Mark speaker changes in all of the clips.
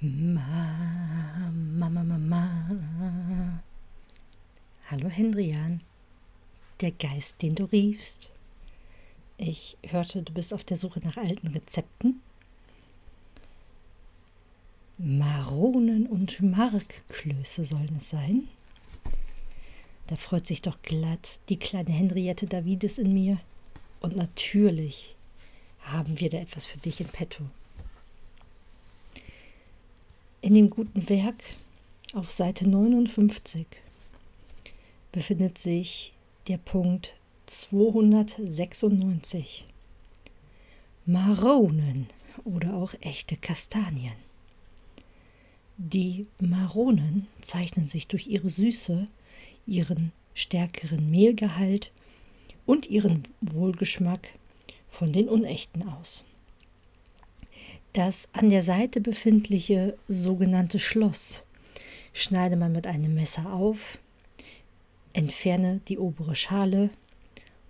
Speaker 1: Ma, Mama, Mama. Hallo Hendrian, der Geist, den du riefst. Ich hörte, du bist auf der Suche nach alten Rezepten. Maronen und Markklöße sollen es sein. Da freut sich doch glatt die kleine Henriette Davides in mir. Und natürlich haben wir da etwas für dich in petto. In dem guten Werk auf Seite 59 befindet sich der Punkt 296. Maronen oder auch echte Kastanien. Die Maronen zeichnen sich durch ihre Süße, ihren stärkeren Mehlgehalt und ihren Wohlgeschmack von den unechten aus. Das an der Seite befindliche sogenannte Schloss. Schneide man mit einem Messer auf, entferne die obere Schale,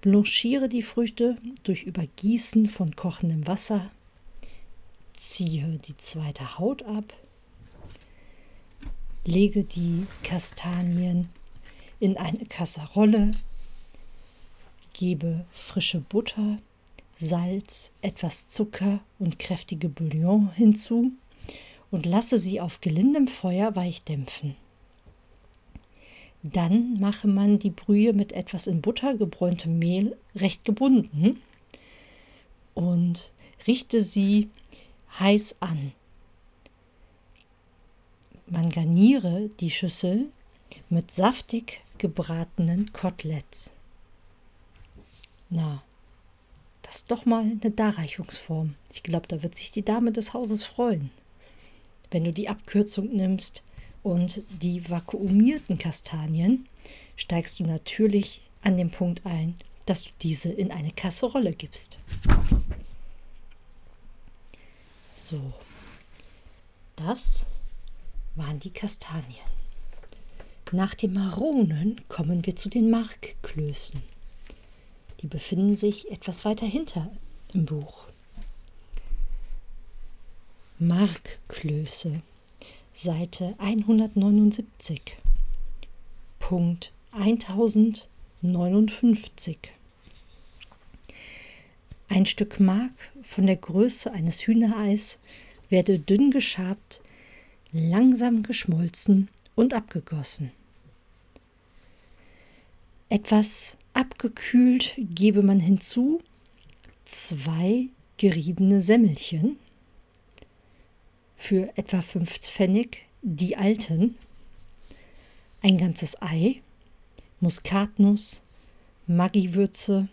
Speaker 1: blanchiere die Früchte durch Übergießen von kochendem Wasser, ziehe die zweite Haut ab, lege die Kastanien in eine Kasserolle, gebe frische Butter Salz, etwas Zucker und kräftige Bouillon hinzu und lasse sie auf gelindem Feuer weichdämpfen. Dann mache man die Brühe mit etwas in Butter gebräuntem Mehl recht gebunden und richte sie heiß an. Man garniere die Schüssel mit saftig gebratenen Koteletts. Na, das ist doch mal eine Darreichungsform. Ich glaube, da wird sich die Dame des Hauses freuen. Wenn du die Abkürzung nimmst und die vakuumierten Kastanien, steigst du natürlich an den Punkt ein, dass du diese in eine Kasserolle gibst. So, das waren die Kastanien. Nach den Maronen kommen wir zu den Markklößen. Die befinden sich etwas weiter hinter im Buch. Markklöße, Seite 179, Punkt 1059. Ein Stück Mark von der Größe eines Hühnereis werde dünn geschabt, langsam geschmolzen und abgegossen. Etwas Abgekühlt gebe man hinzu zwei geriebene Semmelchen für etwa 5 Pfennig, die alten, ein ganzes Ei, Muskatnuss, Maggiwürze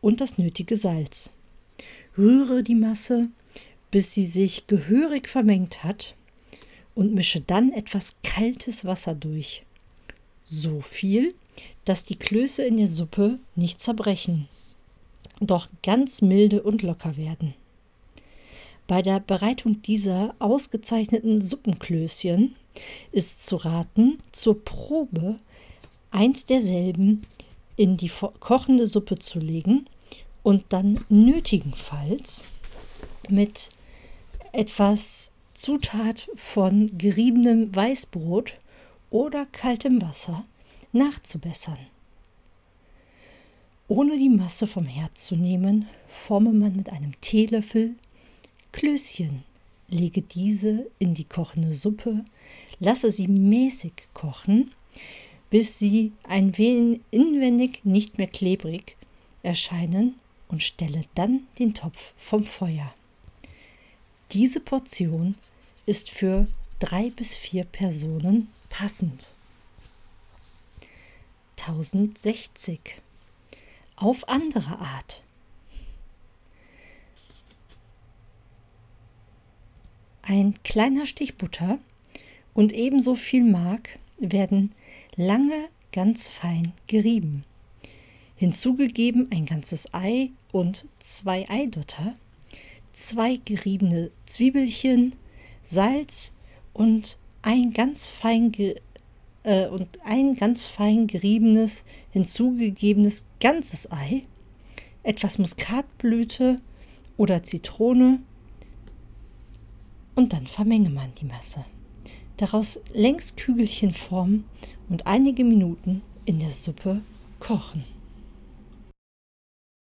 Speaker 1: und das nötige Salz. Rühre die Masse, bis sie sich gehörig vermengt hat und mische dann etwas kaltes Wasser durch. So viel, dass die Klöße in der Suppe nicht zerbrechen, doch ganz milde und locker werden. Bei der Bereitung dieser ausgezeichneten Suppenklößchen ist zu raten, zur Probe eins derselben in die kochende Suppe zu legen und dann nötigenfalls mit etwas Zutat von geriebenem Weißbrot oder kaltem Wasser nachzubessern. Ohne die Masse vom Herd zu nehmen, forme man mit einem Teelöffel Klößchen, lege diese in die kochende Suppe, lasse sie mäßig kochen, bis sie ein wenig inwendig nicht mehr klebrig erscheinen und stelle dann den Topf vom Feuer. Diese Portion ist für drei bis vier Personen passend. 1060. Auf andere Art. Ein kleiner Stich Butter und ebenso viel Mark werden lange ganz fein gerieben. Hinzugegeben ein ganzes Ei und zwei Eidotter, zwei geriebene Zwiebelchen, Salz und ein ganz fein äh, und ein ganz fein geriebenes, hinzugegebenes ganzes Ei, etwas Muskatblüte oder Zitrone und dann vermenge man die Masse. Daraus längs Kügelchen formen und einige Minuten in der Suppe kochen.